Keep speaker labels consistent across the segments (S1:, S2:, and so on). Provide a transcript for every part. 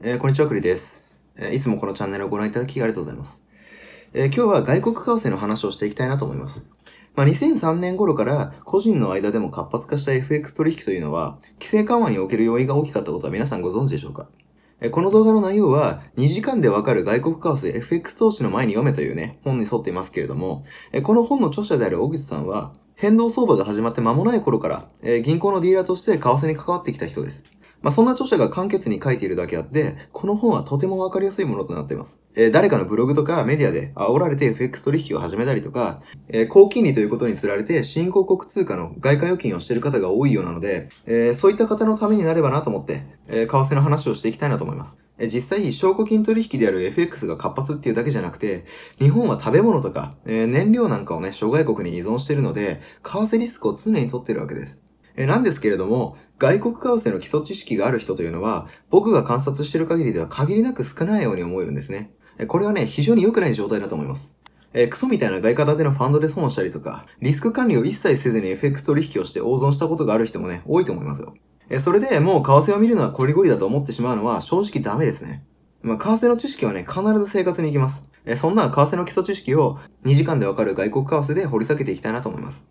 S1: えーこんにちは、クリです、えーいつもこのチャンネルをご覧いただきありがとうございます。えー今日は外国為替の話をしていきたいなと思います。まあ、2003年頃から個人の間でも活発化した FX 取引というのは、規制緩和における要因が大きかったことは皆さんご存知でしょうか？えこの動画の内容は、2時間でわかる外国為替 FX 投資の前に読めというね、本に沿っていますけれども、えこの本の著者である小口さんは、変動相場が始まって間もない頃から、え銀行のディーラーとして為替に関わってきた人です。まあ、そんな著者が簡潔に書いているだけあって、この本はとてもわかりやすいものとなっています。えー誰かのブログとかメディアで煽られて FX 取引を始めたりとか、えー高金利ということにつられて新興国通貨の外貨預金をしている方が多いようなので、えーそういった方のためになればなと思って、えー為替の話をしていきたいなと思います。えー実際、証拠金取引である FX が活発っていうだけじゃなくて、日本は食べ物とか、えー燃料なんかをね、諸外国に依存しているので、為替リスクを常に取っているわけです。えなんですけれども、外国為替の基礎知識がある人というのは、僕が観察している限りでは限りなく少ないように思えるんですね。これはね、非常に良くない状態だと思います。えークソみたいな外貨建てのファンドで損したりとか、リスク管理を一切せずに FX 取引をして大損したことがある人もね、多いと思いますよ。えーそれでもう為替を見るのはコリゴリだと思ってしまうのは正直ダメですね。まあ、為替の知識はね、必ず生活に行きます。えーそんな為替の基礎知識を2時間でわかる外国為替で掘り下げていきたいなと思います。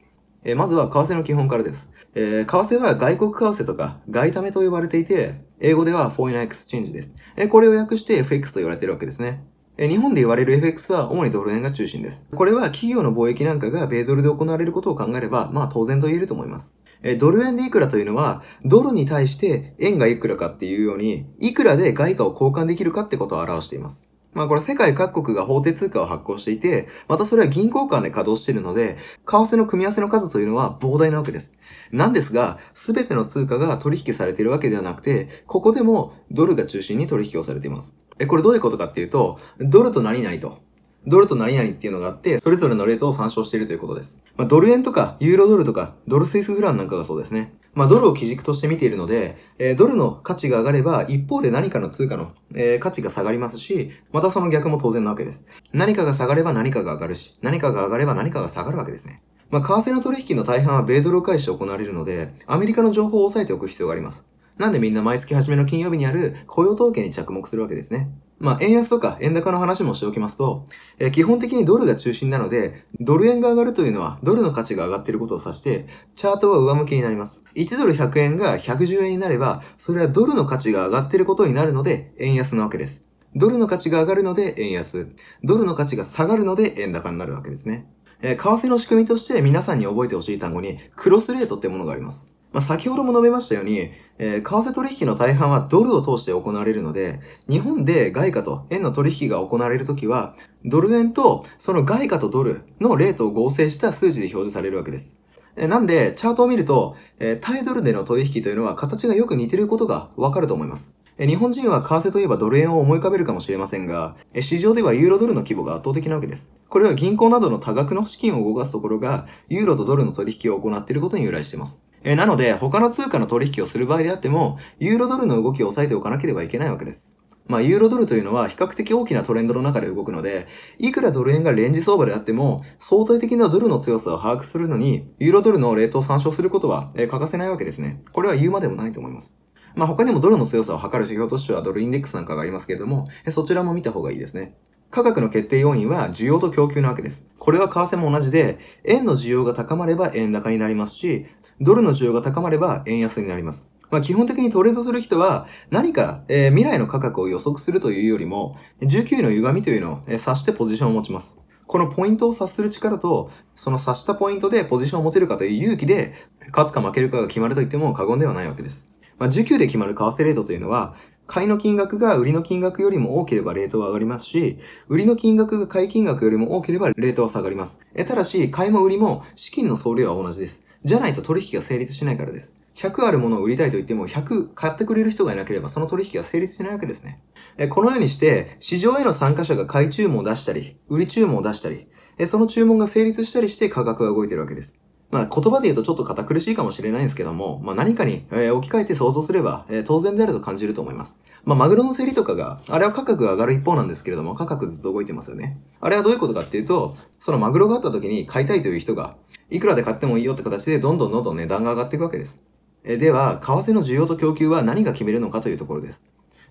S1: えまずは為替の基本からです。えー為替は外国為替とか外為と呼ばれていて、英語では Foreign Exchange です。えこれを訳して FX と言われているわけですね。え日本で言われる FX は主にドル円が中心です。これは企業の貿易なんかが米ドルで行われることを考えれば、まあ当然と言えると思います。えドル円でいくらというのは、ドルに対して円がいくらかっていうように、いくらで外貨を交換できるかってことを表しています。まあこれ世界各国が法定通貨を発行していて、またそれは銀行間で稼働しているので、為替の組み合わせの数というのは膨大なわけです。なんですが、すべての通貨が取引されているわけではなくて、ここでもドルが中心に取引をされています。え、これどういうことかっていうと、ドルと何々と、ドルと何々っていうのがあって、それぞれのレートを参照しているということです。まあ、ドル円とか、ユーロドルとか、ドルスイスフランなんかがそうですね。まあ、ドルを基軸として見ているので、えードルの価値が上がれば、一方で何かの通貨の、えー価値が下がりますし、またその逆も当然なわけです。何かが下がれば何かが上がるし、何かが上がれば何かが下がるわけですね。まあ、為替の取引の大半は米ドルを介して行われるので、アメリカの情報を押さえておく必要があります。なんでみんな毎月初めの金曜日にある雇用統計に着目するわけですね。まあ、円安とか円高の話もしておきますと、えー基本的にドルが中心なので、ドル円が上がるというのはドルの価値が上がっていることを指して、チャートは上向きになります。1ドル100円が110円になれば、それはドルの価値が上がっていることになるので、円安なわけです。ドルの価値が上がるので円安。ドルの価値が下がるので円高になるわけですね。えー為替の仕組みとして皆さんに覚えてほしい単語に、クロスレートってものがあります。まあ、先ほども述べましたように、えー為替取引の大半はドルを通して行われるので、日本で外貨と円の取引が行われるときは、ドル円とその外貨とドルのレートを合成した数字で表示されるわけです。えなんで、チャートを見ると、えー対ドルでの取引というのは形がよく似ていることがわかると思います。日本人は為替といえばドル円を思い浮かべるかもしれませんが、市場ではユーロドルの規模が圧倒的なわけです。これは銀行などの多額の資金を動かすところが、ユーロとドルの取引を行っていることに由来しています。えなので、他の通貨の取引をする場合であっても、ユーロドルの動きを抑えておかなければいけないわけです。まあ、ユーロドルというのは比較的大きなトレンドの中で動くので、いくらドル円がレンジ相場であっても、相対的なドルの強さを把握するのに、ユーロドルのレートを参照することは、え欠かせないわけですね。これは言うまでもないと思います。まあ、他にもドルの強さを測る指標としてはドルインデックスなんかがありますけれども、えそちらも見た方がいいですね。価格の決定要因は需要と供給なわけです。これは為替も同じで、円の需要が高まれば円高になりますし、ドルの需要が高まれば円安になります。まあ、基本的にトレードする人は何か、えー未来の価格を予測するというよりも、19の歪みというのをえー指してポジションを持ちます。このポイントを察する力と、その察したポイントでポジションを持てるかという勇気で、勝つか負けるかが決まると言っても過言ではないわけです。まあ、19で決まる為替レートというのは、買いの金額が売りの金額よりも多ければレートは上がりますし、売りの金額が買い金額よりも多ければレートは下がります。えただし、買いも売りも資金の総量は同じです。じゃないと取引が成立しないからです。100あるものを売りたいと言っても100買ってくれる人がいなければその取引が成立しないわけですね。このようにして市場への参加者が買い注文を出したり、売り注文を出したり、その注文が成立したりして価格が動いてるわけです。まあ言葉で言うとちょっと堅苦しいかもしれないんですけども、まあ何かに、えー置き換えて想像すれば、えー当然であると感じると思います。まあマグロの競りとかが、あれは価格が上がる一方なんですけれども、価格ずっと動いてますよね。あれはどういうことかっていうと、そのマグロがあった時に買いたいという人が、いくらで買ってもいいよって形でどんどんどんどん値段が上がっていくわけです。えーでは、為替の需要と供給は何が決めるのかというところです。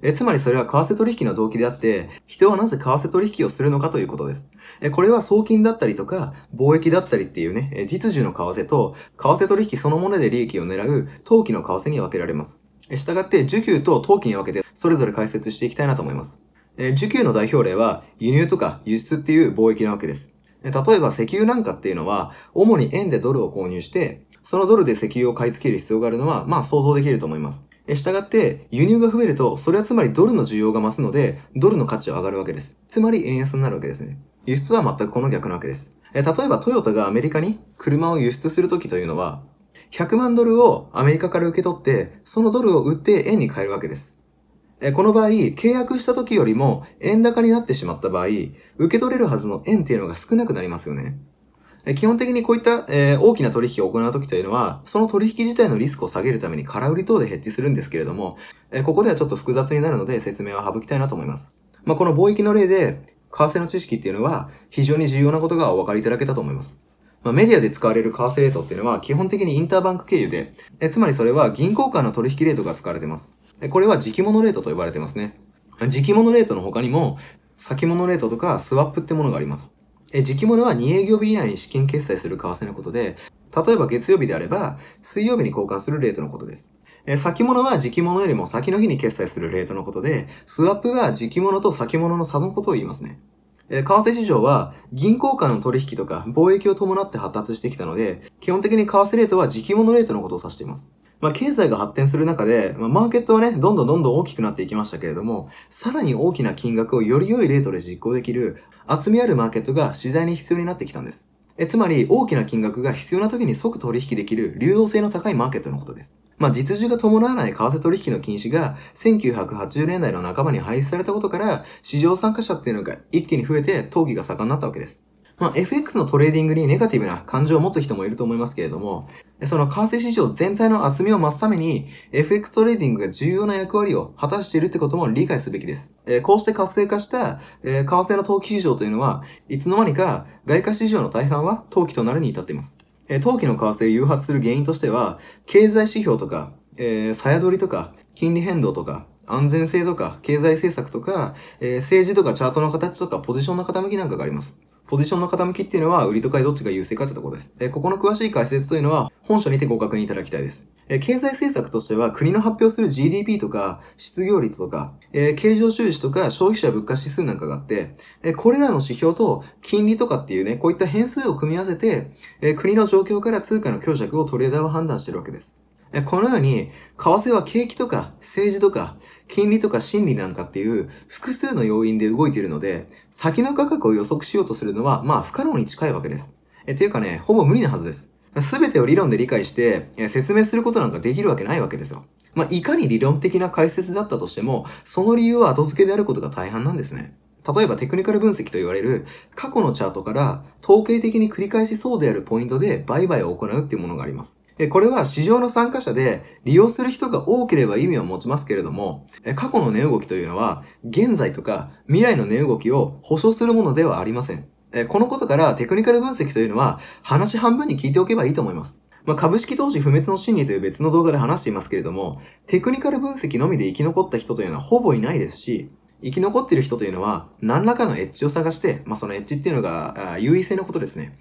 S1: えつまりそれは為替取引の動機であって、人はなぜ為替取引をするのかということです。えこれは送金だったりとか、貿易だったりっていうね、え実需の為替と、為替取引そのもので利益を狙う投機の為替に分けられます。え従って、需給と投機に分けて、それぞれ解説していきたいなと思います。え需給の代表例は、輸入とか輸出っていう貿易なわけです。え例えば、石油なんかっていうのは、主に円でドルを購入して、そのドルで石油を買い付ける必要があるのは、まあ想像できると思います。え従って、輸入が増えると、それはつまりドルの需要が増すので、ドルの価値は上がるわけです。つまり円安になるわけですね。輸出は全くこの逆なわけです。え例えばトヨタがアメリカに車を輸出するときというのは、100万ドルをアメリカから受け取って、そのドルを売って円に変えるわけです。えこの場合、契約した時よりも円高になってしまった場合、受け取れるはずの円っていうのが少なくなりますよね。基本的にこういった、えー大きな取引を行う時というのは、その取引自体のリスクを下げるために空売り等でヘッジするんですけれども、えここではちょっと複雑になるので説明は省きたいなと思います。まあ、この貿易の例で、為替の知識っていうのは非常に重要なことがお分かりいただけたと思います。まあ、メディアで使われる為替レートっていうのは基本的にインターバンク経由で、えつまりそれは銀行間の取引レートが使われています。これは時期物レートと呼ばれてますね。時期物レートの他にも、先物レートとかスワップってものがあります。え時期物は2営業日以内に資金決済する為替のことで、例えば月曜日であれば、水曜日に交換するレートのことです。え先物は時期物よりも先の日に決済するレートのことで、スワップは時期物と先物の差のことを言いますね。え為替市場は銀行間の取引とか貿易を伴って発達してきたので、基本的に為替レートは時期物レートのことを指しています。まあ、経済が発展する中で、まあ、マーケットはね、どんどんどんどん大きくなっていきましたけれども、さらに大きな金額をより良いレートで実行できる、厚みあるマーケットが次第に必要になってきたんです。えつまり、大きな金額が必要な時に即取引できる流動性の高いマーケットのことです。まあ、実需が伴わない為替取引の禁止が1980年代の半ばに廃止されたことから、市場参加者っていうのが一気に増えて、投機が盛んになったわけです。まあ、FX のトレーディングにネガティブな感情を持つ人もいると思いますけれども、その為替市場全体の厚みを増すために、FX トレーディングが重要な役割を果たしているってことも理解すべきです。えーこうして活性化した、えー為替の投機市場というのは、いつの間にか外貨市場の大半は投機となるに至っています。えー投機の為替を誘発する原因としては、経済指標とか、えー、さや取りとか、金利変動とか、安全性とか、経済政策とか、えー政治とかチャートの形とか、ポジションの傾きなんかがあります。ポジションの傾きっていうのは、売りと買いどっちが優勢かってところです。えここの詳しい解説というのは、本書にてご確認いただきたいです。え経済政策としては、国の発表する GDP とか、失業率とか、え経常収支とか、消費者物価指数なんかがあって、えこれらの指標と、金利とかっていうね、こういった変数を組み合わせて、え国の状況から通貨の強弱をトレーダーは判断してるわけです。えこのように、為替は景気とか政治とか金利とか心理なんかっていう複数の要因で動いているので、先の価格を予測しようとするのはまあ不可能に近いわけです。えっていうかね、ほぼ無理なはずです。すべてを理論で理解して説明することなんかできるわけないわけですよ。まあ、いかに理論的な解説だったとしても、その理由は後付けであることが大半なんですね。例えばテクニカル分析と言われる過去のチャートから統計的に繰り返しそうであるポイントで売買を行うっていうものがあります。これは市場の参加者で利用する人が多ければ意味を持ちますけれども、過去の値動きというのは現在とか未来の値動きを保証するものではありません。このことからテクニカル分析というのは話半分に聞いておけばいいと思います。まあ、株式投資不滅の真理という別の動画で話していますけれども、テクニカル分析のみで生き残った人というのはほぼいないですし、生き残っている人というのは何らかのエッジを探して、まあ、そのエッジっていうのが優位性のことですね。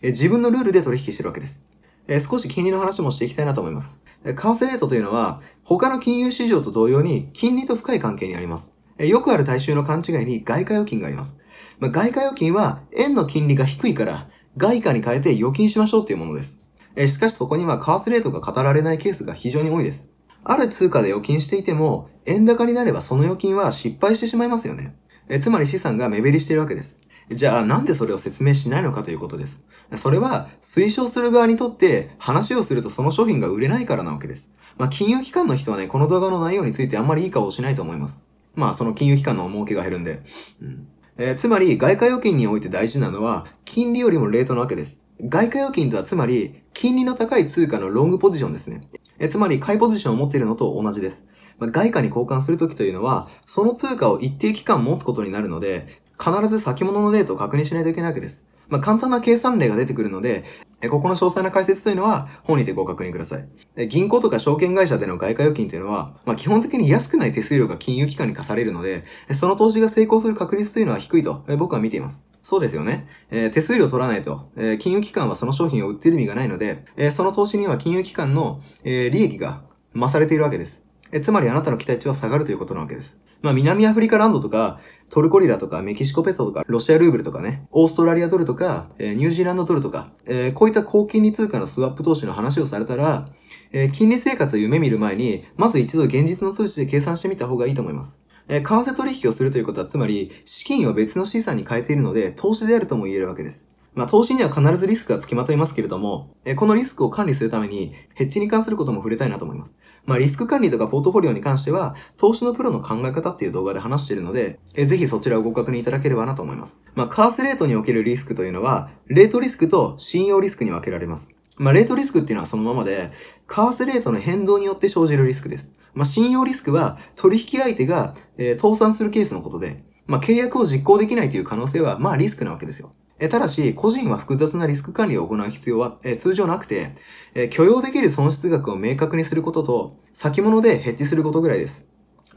S1: え自分のルールで取引してるわけです。えー少し金利の話もしていきたいなと思います。えー為替レートというのは、他の金融市場と同様に金利と深い関係にあります。えーよくある大衆の勘違いに外貨預金があります。まあ、外貨預金は円の金利が低いから、外貨に変えて預金しましょうというものです。えーしかしそこには為替レートが語られないケースが非常に多いです。ある通貨で預金していても、円高になればその預金は失敗してしまいますよね。えつまり資産が目減りしているわけです。じゃあなんでそれを説明しないのかということです。それは推奨する側にとって話をするとその商品が売れないからなわけです。まあ金融機関の人はね、この動画の内容についてあんまりいい顔をしないと思います。まあその金融機関の儲けが減るんで。うんえーつまり外貨預金において大事なのは金利よりもレートなわけです。外貨預金とはつまり金利の高い通貨のロングポジションですね。えーつまり買いポジションを持っているのと同じです。外貨に交換するときというのは、その通貨を一定期間持つことになるので、必ず先物のレートを確認しないといけないわけです。まあ、簡単な計算例が出てくるので、えここの詳細な解説というのは本にてご確認ください。え銀行とか証券会社での外貨預金というのは、まあ、基本的に安くない手数料が金融機関に課されるので、その投資が成功する確率というのは低いと僕は見ています。そうですよね。えー、手数料取らないと、えー、金融機関はその商品を売っている意味がないので、えー、その投資には金融機関の、え利益が増されているわけです。えつまりあなたの期待値は下がるということなわけです。まあ、南アフリカランドとか、トルコリラとか、メキシコペソとか、ロシアルーブルとかね、オーストラリアドルとか、え、ニュージーランドドルとか、え、こういった高金利通貨のスワップ投資の話をされたら、え、金利生活を夢見る前に、まず一度現実の数値で計算してみた方がいいと思います。え為替取引をするということは、つまり、資金を別の資産に変えているので、投資であるとも言えるわけです。まあ、投資には必ずリスクがつきまといますけれども、えこのリスクを管理するために、ヘッジに関することも触れたいなと思います。まあ、リスク管理とかポートフォリオに関しては、投資のプロの考え方っていう動画で話しているので、えぜひそちらをご確認いただければなと思います。まあ、カースレートにおけるリスクというのは、レートリスクと信用リスクに分けられます。まあ、レートリスクっていうのはそのままで、為替レートの変動によって生じるリスクです。まあ、信用リスクは取引相手が、えー、倒産するケースのことで、まあ、契約を実行できないという可能性は、まあ、リスクなわけですよ。えただし、個人は複雑なリスク管理を行う必要は、え通常なくて、え許容できる損失額を明確にすることと、先物でヘッジすることぐらいです。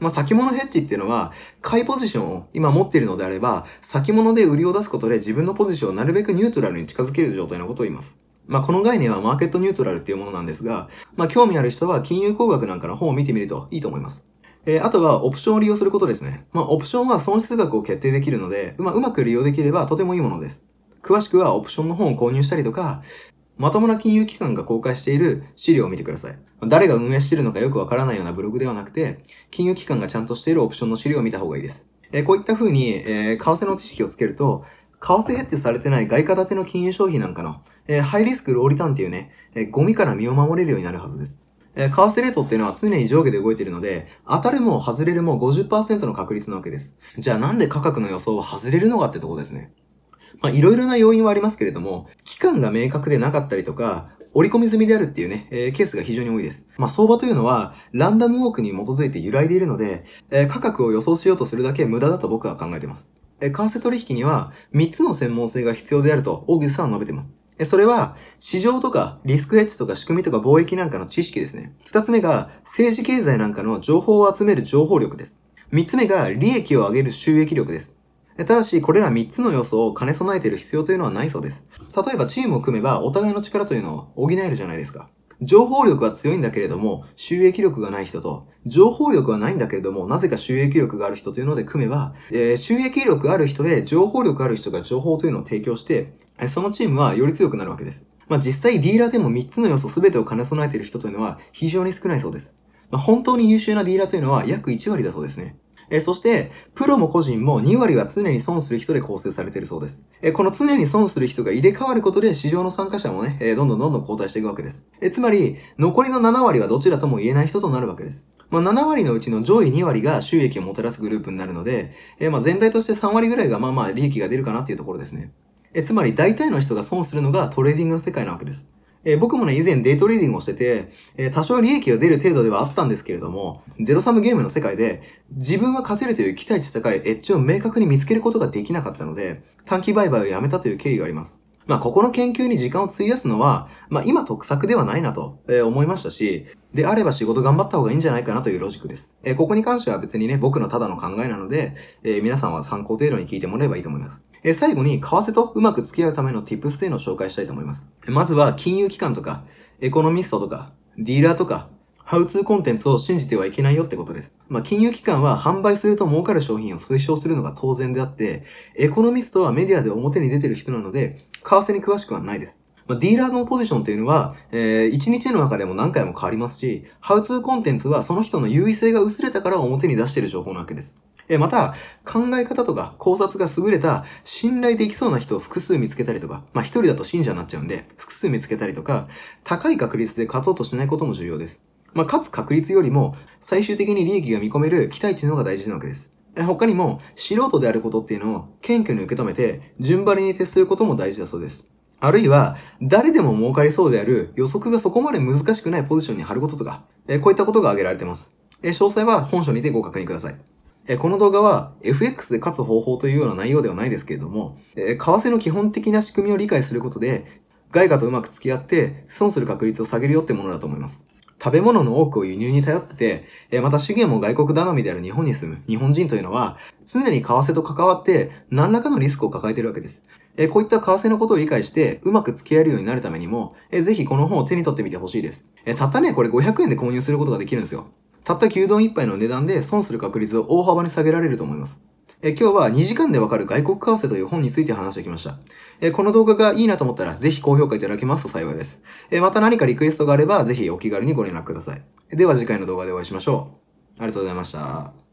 S1: まあ、先物ヘッジっていうのは、買いポジションを今持っているのであれば、先物で売りを出すことで自分のポジションをなるべくニュートラルに近づける状態のことを言います。まあ、この概念はマーケットニュートラルっていうものなんですが、まあ、興味ある人は金融工学なんかの本を見てみるといいと思います。えー、あとは、オプションを利用することですね。まあ、オプションは損失額を決定できるので、まあ、うまく利用できればとてもいいものです。詳しくはオプションの本を購入したりとか、まともな金融機関が公開している資料を見てください。誰が運営しているのかよくわからないようなブログではなくて、金融機関がちゃんとしているオプションの資料を見た方がいいです。えー、こういった風に、えー、為替の知識をつけると、為替ヘッジされてない外貨建ての金融商品なんかの、えー、ハイリスクローリターンっていうね、え、ゴミから身を守れるようになるはずです。えー、為替レートっていうのは常に上下で動いているので、当たるも外れるも50%の確率なわけです。じゃあなんで価格の予想は外れるのかってとこですね。まあ、いろいろな要因はありますけれども、期間が明確でなかったりとか、折り込み済みであるっていうね、えー、ケースが非常に多いです。まあ、相場というのは、ランダムウォークに基づいて揺らいでいるので、えー、価格を予想しようとするだけ無駄だと僕は考えています。えー、為替取引には、3つの専門性が必要であると、オーギスさんは述べています。え、それは、市場とか、リスクヘッジとか仕組みとか貿易なんかの知識ですね。2つ目が、政治経済なんかの情報を集める情報力です。3つ目が、利益を上げる収益力です。ただし、これら3つの要素を兼ね備えている必要というのはないそうです。例えばチームを組めばお互いの力というのを補えるじゃないですか。情報力は強いんだけれども、収益力がない人と、情報力はないんだけれども、なぜか収益力がある人というので組めば、えー、収益力ある人へ情報力ある人が情報というのを提供して、そのチームはより強くなるわけです。まあ実際ディーラーでも3つの要素全てを兼ね備えている人というのは非常に少ないそうです。まあ、本当に優秀なディーラーというのは約1割だそうですね。えそして、プロも個人も2割は常に損する人で構成されているそうです。えこの常に損する人が入れ替わることで市場の参加者もね、えどんどんどんどん交代していくわけです。えつまり、残りの7割はどちらとも言えない人となるわけです。まあ、7割のうちの上位2割が収益をもたらすグループになるので、えまあ、全体として3割ぐらいがまあまあ利益が出るかなっていうところですね。えつまり大体の人が損するのがトレーディングの世界なわけです。えー、僕もね、以前デイトレーディングをしてて、えー、多少利益が出る程度ではあったんですけれども、ゼロサムゲームの世界で、自分は勝てるという期待値高いエッジを明確に見つけることができなかったので、短期売買をやめたという経緯があります。まあ、ここの研究に時間を費やすのは、まあ、今得策ではないなと、え、思いましたし、であれば仕事頑張った方がいいんじゃないかなというロジックです。え、ここに関しては別にね、僕のただの考えなので、え、皆さんは参考程度に聞いてもらえばいいと思います。え最後に、為替とうまく付き合うための tips というのを紹介したいと思います。まずは、金融機関とか、エコノミストとか、ディーラーとか、ハウツーコンテンツを信じてはいけないよってことです。まあ、金融機関は販売すると儲かる商品を推奨するのが当然であって、エコノミストはメディアで表に出てる人なので、為替に詳しくはないです。まあ、ディーラーのポジションというのは、えー、1日の中でも何回も変わりますし、ハウツーコンテンツはその人の優位性が薄れたから表に出している情報なわけです。えまた、考え方とか考察が優れた信頼できそうな人を複数見つけたりとか、まあ一人だと信者になっちゃうんで、複数見つけたりとか、高い確率で勝とうとしないことも重要です。まあ、勝つ確率よりも、最終的に利益が見込める期待値の方が大事なわけです。他にも、素人であることっていうのを謙虚に受け止めて、順張りに徹することも大事だそうです。あるいは、誰でも儲かりそうである予測がそこまで難しくないポジションに貼ることとか、こういったことが挙げられてます。詳細は本書にてご確認ください。えこの動画は FX で勝つ方法というような内容ではないですけれども、え為替の基本的な仕組みを理解することで、外貨とうまく付き合って損する確率を下げるよってものだと思います。食べ物の多くを輸入に頼ってて、えまた資源も外国頼みである日本に住む日本人というのは、常に為替と関わって何らかのリスクを抱えているわけです。えこういった為替のことを理解して、うまく付き合えるようになるためにも、えぜひこの本を手に取ってみてほしいです。えたったね、これ500円で購入することができるんですよ。たった牛丼1杯の値段で損する確率を大幅に下げられると思います。え今日は2時間でわかる外国為替という本について話してきました。えこの動画がいいなと思ったら、ぜひ高評価いただけますと幸いです。えまた何かリクエストがあれば、ぜひお気軽にご連絡ください。では次回の動画でお会いしましょう。ありがとうございました。